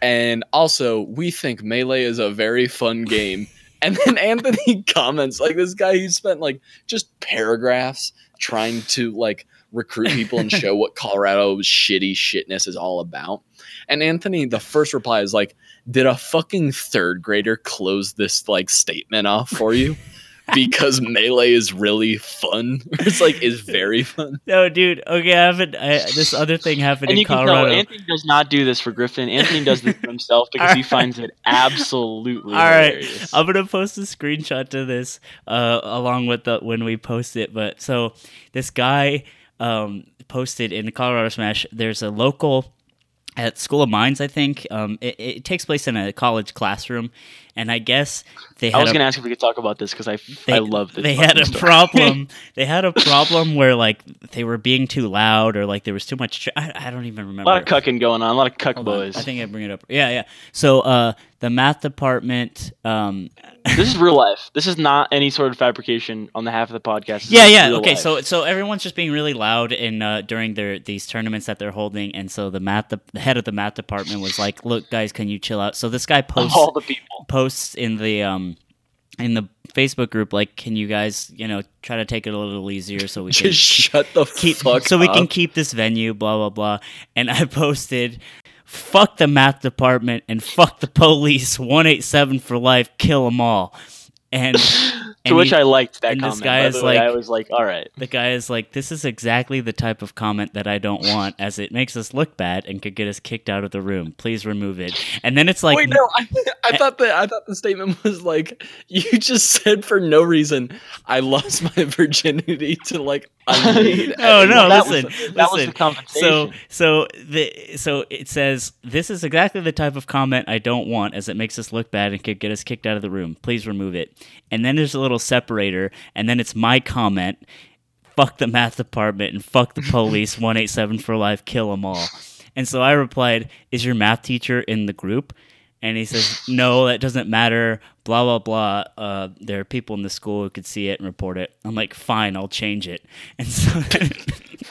and also we think Melee is a very fun game. And then Anthony comments like this guy who spent like just paragraphs trying to like recruit people and show what Colorado's shitty shitness is all about. And Anthony, the first reply is like, "Did a fucking third grader close this like statement off for you?" because melee is really fun. it's like is very fun. No, dude. Okay, I haven't. I, this other thing happened And in you can Colorado. tell Anthony does not do this for Griffin. Anthony does this for himself because he finds it absolutely All right, hilarious. I'm gonna post a screenshot to this uh, along with the when we post it. But so this guy um, posted in the Colorado Smash. There's a local at School of Mines, I think. Um, it, it takes place in a college classroom, and I guess they I was going to ask if we could talk about this because I, they, I love this. They had a story. problem. they had a problem where like they were being too loud or like there was too much. Tr- I, I don't even remember. A lot of cucking going on. A lot of cuck Hold on. boys. I think I bring it up. Yeah, yeah. So uh, the math department. Um, this is real life. This is not any sort of fabrication on the half of the podcast. This yeah, yeah. Okay, life. so so everyone's just being really loud in uh, during their these tournaments that they're holding, and so the math the, the head of the math department was like, "Look, guys, can you chill out?" So this guy posts all the people. posts in the um in the Facebook group like, can you guys you know try to take it a little easier so we can shut the keep fuck so we can keep this venue blah blah blah. And i posted fuck the math department and fuck the police. 187 for life. Kill them all. And to and which he- I liked that and this guy by is the way. I was like, all right. the guy is like this is exactly the type of comment that i don't want as it makes us look bad and could get us kicked out of the room please remove it and then it's like Wait, no, I, I thought that I thought the statement was like you just said for no reason I lost my virginity to like unmade. Oh, no, that listen, was, that was listen. the compensation. So so the so it says this is exactly the type of comment I don't want as it makes us look bad and could get us kicked out of the room. Please remove it. And then there's a little separator and then it's my comment. Fuck the math department and fuck the police. One eight seven for life. Kill them all. And so I replied, "Is your math teacher in the group?" And he says, "No, that doesn't matter." Blah blah blah. Uh, there are people in the school who could see it and report it. I'm like, "Fine, I'll change it." And so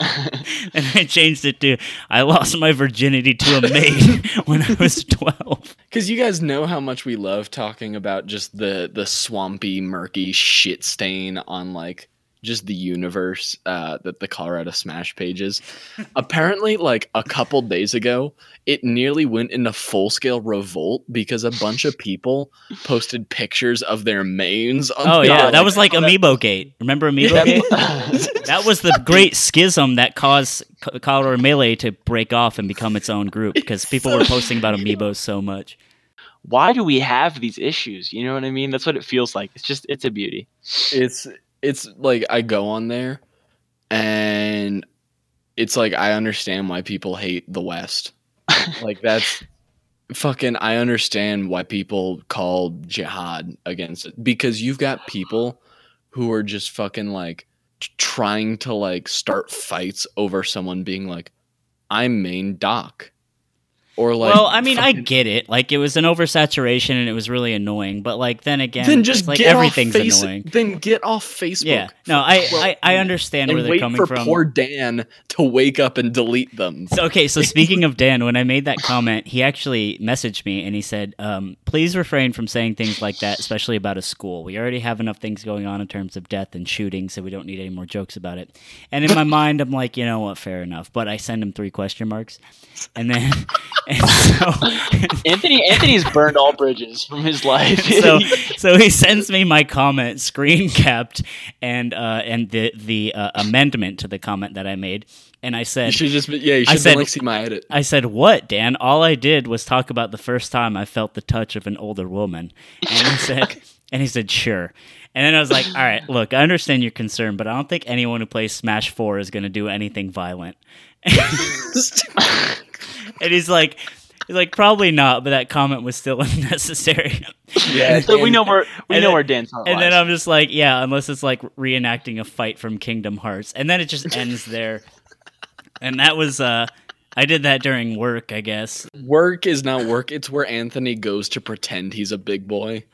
and I changed it to I lost my virginity to a maid when I was 12. Because you guys know how much we love talking about just the the swampy, murky shit stain on like just the universe uh, that the Colorado Smash page is. Apparently, like a couple days ago, it nearly went into full scale revolt because a bunch of people posted pictures of their mains. On Oh the- yeah, God, that was like oh, Amiibo Gate. Remember Amiibo Yeah. Gate? That was the great schism that caused Co- Colorado Melee to break off and become its own group because people were posting about Amiibos so much. why do we have these issues? You know what I mean? That's what it feels like. It's just it's a beauty. it's it's like I go on there and it's like I understand why people hate the West. like that's fucking I understand why people call jihad against it because you've got people who are just fucking like trying to like start fights over someone being like I'm main doc or like well, I mean, I get it. Like it was an oversaturation and it was really annoying, but like then again, then just like get everything's off face- annoying. Then get off Facebook. Yeah. No, I 12 I, I understand and where they're wait coming for from. poor Dan to wake up and delete them. So, okay, so speaking of Dan, when I made that comment, he actually messaged me and he said, um, "Please refrain from saying things like that, especially about a school. We already have enough things going on in terms of death and shooting, so we don't need any more jokes about it." And in my mind, I'm like, you know what, fair enough. But I send him three question marks, and then, and so, Anthony Anthony's burned all bridges from his life. so, so he sends me my comment, screen capped, and uh, and the the uh, amendment to the comment that I made, and I said, You said, should just be, yeah, you I said- been like see my edit. I said, "What, Dan? All I did was talk about the first time I felt the touch of an older woman." And he said, "And he said, sure." And then I was like, "All right, look, I understand your concern, but I don't think anyone who plays Smash Four is going to do anything violent." and he's like, "He's like, probably not," but that comment was still unnecessary. yeah, so we know where we know then- where Dan's And then. I'm just like, yeah, unless it's like reenacting a fight from Kingdom Hearts. And then it just ends there. And that was uh I did that during work, I guess. work is not work. It's where Anthony goes to pretend he's a big boy,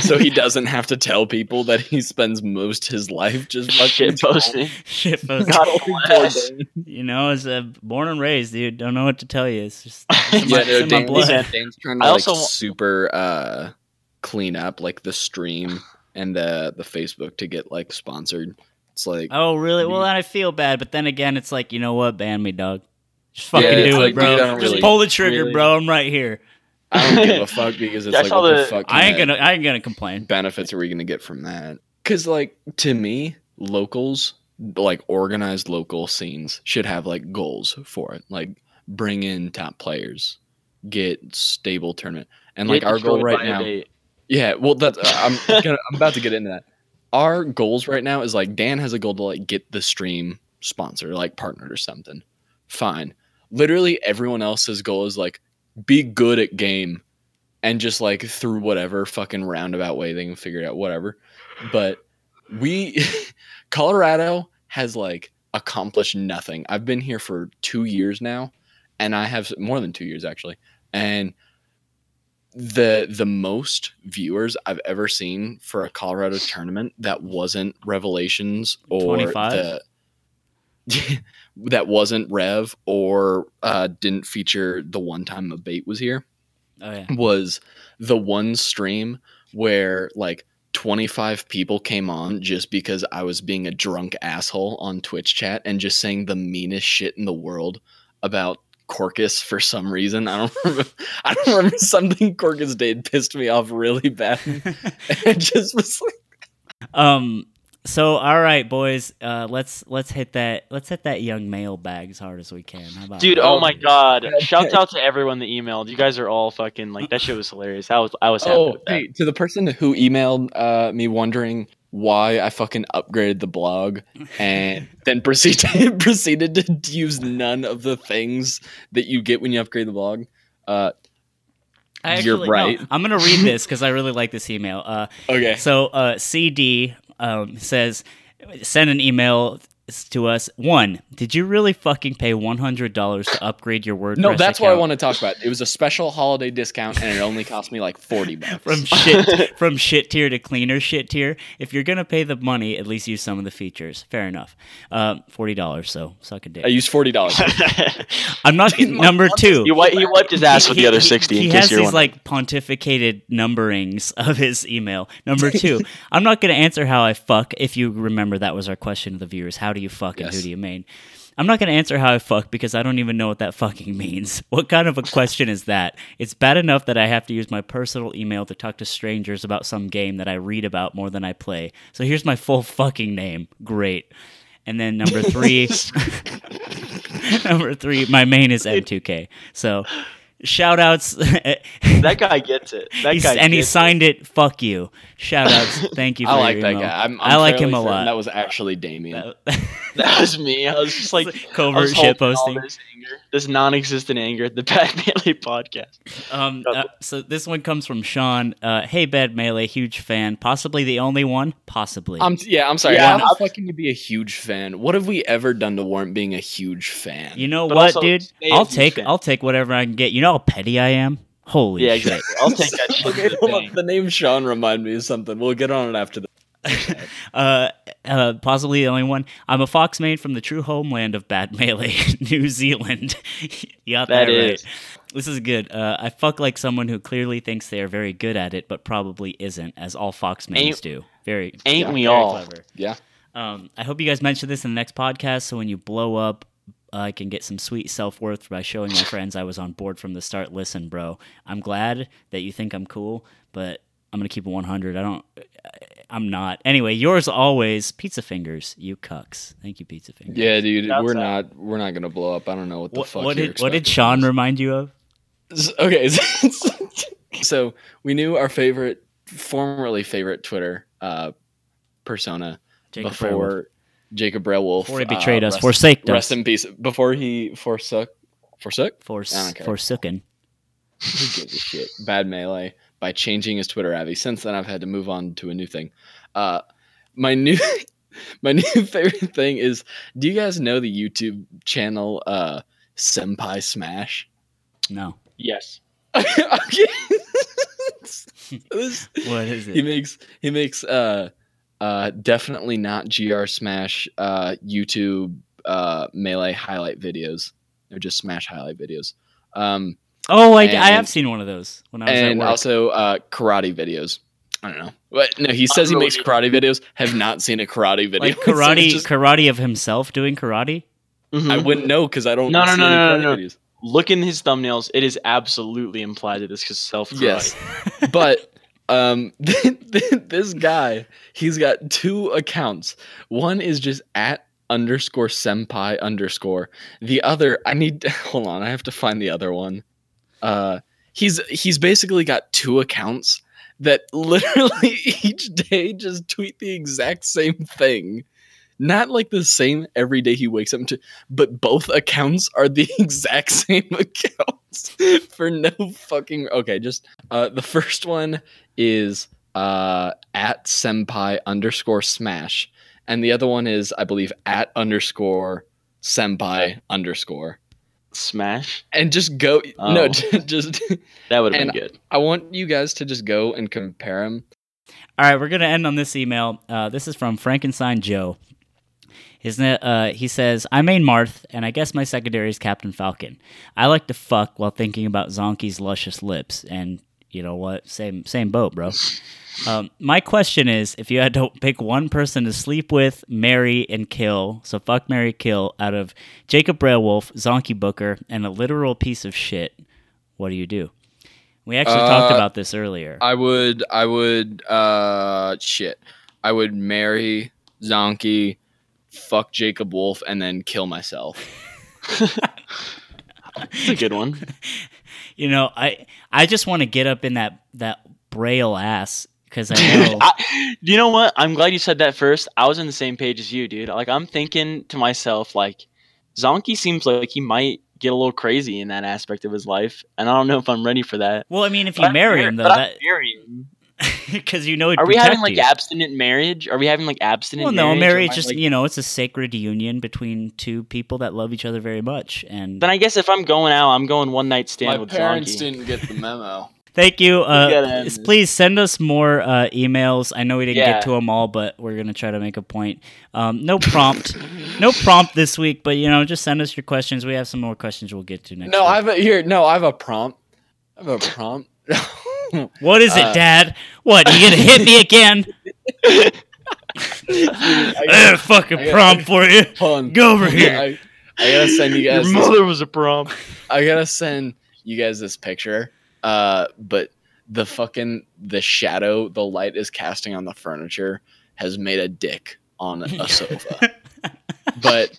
so he doesn't have to tell people that he spends most his life just fucking shit posting. Shit, post. God bless. you know, as a born and raised, dude, don't know what to tell you. It's just it's in my, Yeah, it's no, in my Dan, blood. Yeah. Dan's trying to I like also- super uh, clean up like the stream and the the Facebook to get like sponsored. It's like Oh, really? Well, then I feel bad, but then again, it's like, you know what? Ban me, dog. Just fucking Yeah, do it's it, bro. dude, Just really- pull the trigger, really- bro. I'm right here. I don't give a fuck because it's I like what the the- fuck. I ain't gonna. I ain't gonna complain. benefits are we gonna get from that? Because like to me, locals like organized local scenes should have like goals for it, like bring in top players, get stable tournament, and like Get our goal right now. Yeah, well, that's uh, I'm gonna, I'm about to get into that. Our goals right now is like Dan has a goal to like get the stream sponsor, like partnered or something. Fine. Literally everyone else's goal is like be good at game, and just like through whatever fucking roundabout way they can figure it out, whatever. But we, Colorado has like accomplished nothing. I've been here for two years now, and I have more than two years actually, and the the most viewers I've ever seen for a Colorado tournament that wasn't Revelations or 25? the that wasn't Rev or uh, didn't feature the one time a bait was here Oh yeah. was the one stream where like 25 people came on just because I was being a drunk asshole on Twitch chat and just saying the meanest shit in the world about Corcus for some reason. I don't remember. I don't remember something Corcus did pissed me off really bad. it just was like, um. So all right, boys. Uh, let's let's hit that. Let's hit that young mailbag as hard as we can. How about Dude, that? oh my god! Okay. Shouts out to everyone that emailed. You guys are all fucking like that. Shit was hilarious. I was I was happy oh, with that. hey, to the person who emailed uh, me wondering why I fucking upgraded the blog and then proceeded proceeded to use none of the things that you get when you upgrade the blog. Uh, I you're actually- no, right. I'm gonna read this because I really like this email. Uh, okay. So uh, CD um, says, send an email to us. One, did you really fucking pay one hundred dollars to upgrade your WordPress? No, that's what I want to talk about. It was a special holiday discount, and it only cost me like forty bucks. From shit from shit tier to cleaner shit tier. If you're gonna pay the money, at least use some of the features. Fair enough. Um, Forty dollars. So suck a dick. I used forty dollars. I'm not number two. he, wi- he wiped his ass with He- the other sixty. He in case has you're these like pontificated numberings of his email. Number two, I'm not going to answer how I fuck. If you remember, that was our question to the viewers: How do you fuck and Yes. who do you main? I'm not going to answer how I fuck because I don't even know what that fucking means. What kind of a question is that? It's bad enough that I have to use my personal email to talk to strangers about some game that I read about more than I play. So here's my full fucking name. Great. And then number three, number three, my main is M2K. So shout outs. that guy gets it. That He's- guy and he signed it. Fuck you. Shout outs. Thank you. For I like your that email. guy. I'm, I I'm like him a lot. That was actually Damien. That- That was me. I was just like covert was shit holding posting. This, anger, this non-existent anger at the Bad Melee podcast. Um, uh, so this one comes from Sean. Uh, hey, Bad Melee, huge fan. Possibly the only one. Possibly. I'm yeah. I'm sorry. Yeah, How I'm- the fuck can you be a huge fan? What have we ever done to warrant being a huge fan? you know But what, also, dude? stay a I'll take fan. I'll take whatever I can get. You know how petty I am. Holy Yeah, shit. exactly. I'll take that shit. okay, to the hold The name Sean remind me of something. We'll get on it after the. uh, uh, possibly the only one. I'm a fox main from the true homeland of Bad Melee, New Zealand. you got that, That right. This is good. Uh, I fuck like someone who clearly thinks they are very good at it, but probably isn't, as all fox mains Ain't- do. Very, ain't yeah, we very all? Clever. Yeah. Um, I hope you guys mention this in the next podcast, so when you blow up, I can get some sweet self worth by showing my friends I was on board from the start. Listen, bro, I'm glad that you think I'm cool, but I'm gonna keep it 100. I don't. I'm not. Anyway, yours always, Pizza Fingers. You cucks. Thank you, Pizza Fingers. Yeah, dude. Shouts we're out. not. We're not gonna blow up. I don't know what the What, fuck. what did What did Sean remind you of? Okay, so we knew our favorite, formerly favorite Twitter uh, persona Jacob before Fairwood. Jacob Brelwolf. Before he betrayed uh, us, rest- forsaked Rest in peace. Before he forsook, forsook. Fors- I don't care. forsooken. Who gives a shit? Bad melee by changing his Twitter Abby. Since then, I've had to move on to a new thing. Uh, my new, my new favorite thing is. Do you guys know the YouTube channel uh, Senpai Smash? No, Yes. okay. This- what is he it? makes he makes uh uh definitely not gr smash uh youtube uh melee highlight videos they're just smash highlight videos um Oh, I, I have seen one of those when I was at and work. also uh karate videos i don't know but no he says he makes karate videos have not seen a karate video like So karate, just- karate of himself doing karate. Mhm. i wouldn't know because i don't No, no, no, any no, karate no, no. videos. Look in his thumbnails. It is absolutely implied that this is self Yes. but um this guy he's got two accounts. One is just at underscore senpai underscore. The other i need to, hold on i have to find the other one. Uh he's he's basically got two accounts that literally each day just tweet the exact same thing not like the same every day he wakes up to but both accounts are the exact same accounts for no fucking okay just uh the first one is uh at senpai underscore smash and the other one is i believe at underscore senpai underscore Smash. and just go Oh. no just That would have been good. i want you guys to just go and compare them All right, we're gonna end on this email. Uh, this is from Frankenstein Joe. Isn't it? Uh, he says, "I main Marth, and I guess my secondary is Captain Falcon. I like to fuck while thinking about Zonky's luscious lips, and you know what? Same same boat, bro." Um, my question is, if you had to pick one person to sleep with, marry, and kill, so fuck, marry, kill, out of Jacob Brailwolf, Zonky Booker, and a literal piece of shit, what do you do? We actually talked Uh, about this earlier. I would, I would, uh, shit. I would marry Zonky, fuck Jacob Wolf, and then kill myself. That's a good one. you know, I I just want to get up in that that braille ass because I know. I, you know what? I'm glad you said that first. I was on the same page as you, dude. Like I'm thinking to myself, like Zonky seems like he might get a little crazy in that aspect of his life, and I don't know if I'm ready for that. well, I mean, if But you I'm marry him though, but I'm that marrying. because you know he'd Are we having like you. abstinent marriage? Are we having like abstinent? Well, no, marriage? Or marriage just like- you know it's a sacred union between two people that love each other very much. And Then I guess if I'm going out, I'm going one night stand My with parents Zonky. didn't get the memo. thank you. Uh, gotta end s- this. please send us more uh, emails. I know we didn't Yeah. get to them all, but we're gonna try to make a point. Um, no prompt, no prompt this week, but you know, just send us your questions. We have some more questions we'll get to next. No, week. I have a here. No, I have a prompt. I have a prompt. What is it, uh, Dad? What you gonna hit me again? I I a fucking I got- prompt for you. Hold on. Go over here. I, I gotta send you guys. Your This, mother was a prom. I gotta send you guys this picture. Uh, but the fucking the shadow the light is casting on the furniture has made a dick on a sofa. but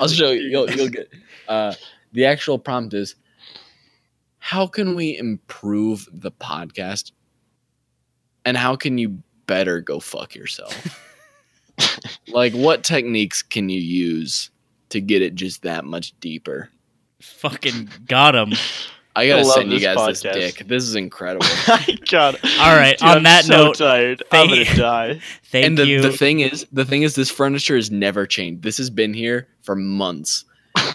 I'll show you. You'll you'll get. Uh, the actual prompt is, how can we improve the podcast, and how can you better go fuck yourself? like, what techniques can you use to get it just that much deeper? fucking got him. I gotta I send you guys podcast. this dick. This is incredible. I got. All right. Dude, on I'm that so note, tired. thank- I'm gonna die. thank you. and the, you. the thing is, the thing is, this furniture is never changed. This has been here for months,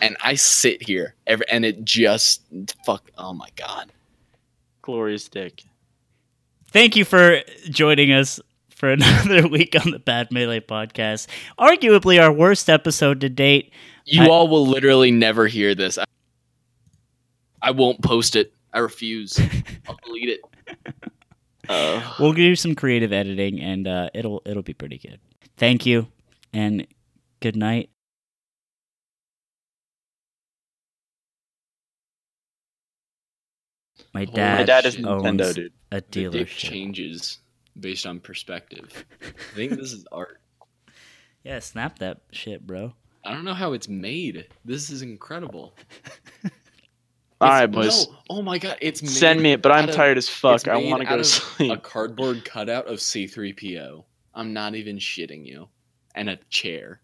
and I sit here every, and it just fuck. Oh my god. Glorious dick. Thank you for joining us for another week on the Bad Melee podcast. Arguably our worst episode to date. You I- all will literally never hear this. I, I won't post it. I refuse. I'll delete it. Uh, We'll do some creative editing, and uh, it'll it'll be pretty good. Thank you, and good night. My dad, my dad is shit. owns Nintendo, dude. a The dick dealership. changes based on perspective. I think this is art. Yeah, snap that shit, bro. I don't know how it's made. This is incredible. All It's- right, boys. no, oh my god, it's made Send me it, but I'm of- tired as fuck. I want to go to sleep. A cardboard cutout of C3PO. I'm not even shitting you. And a chair.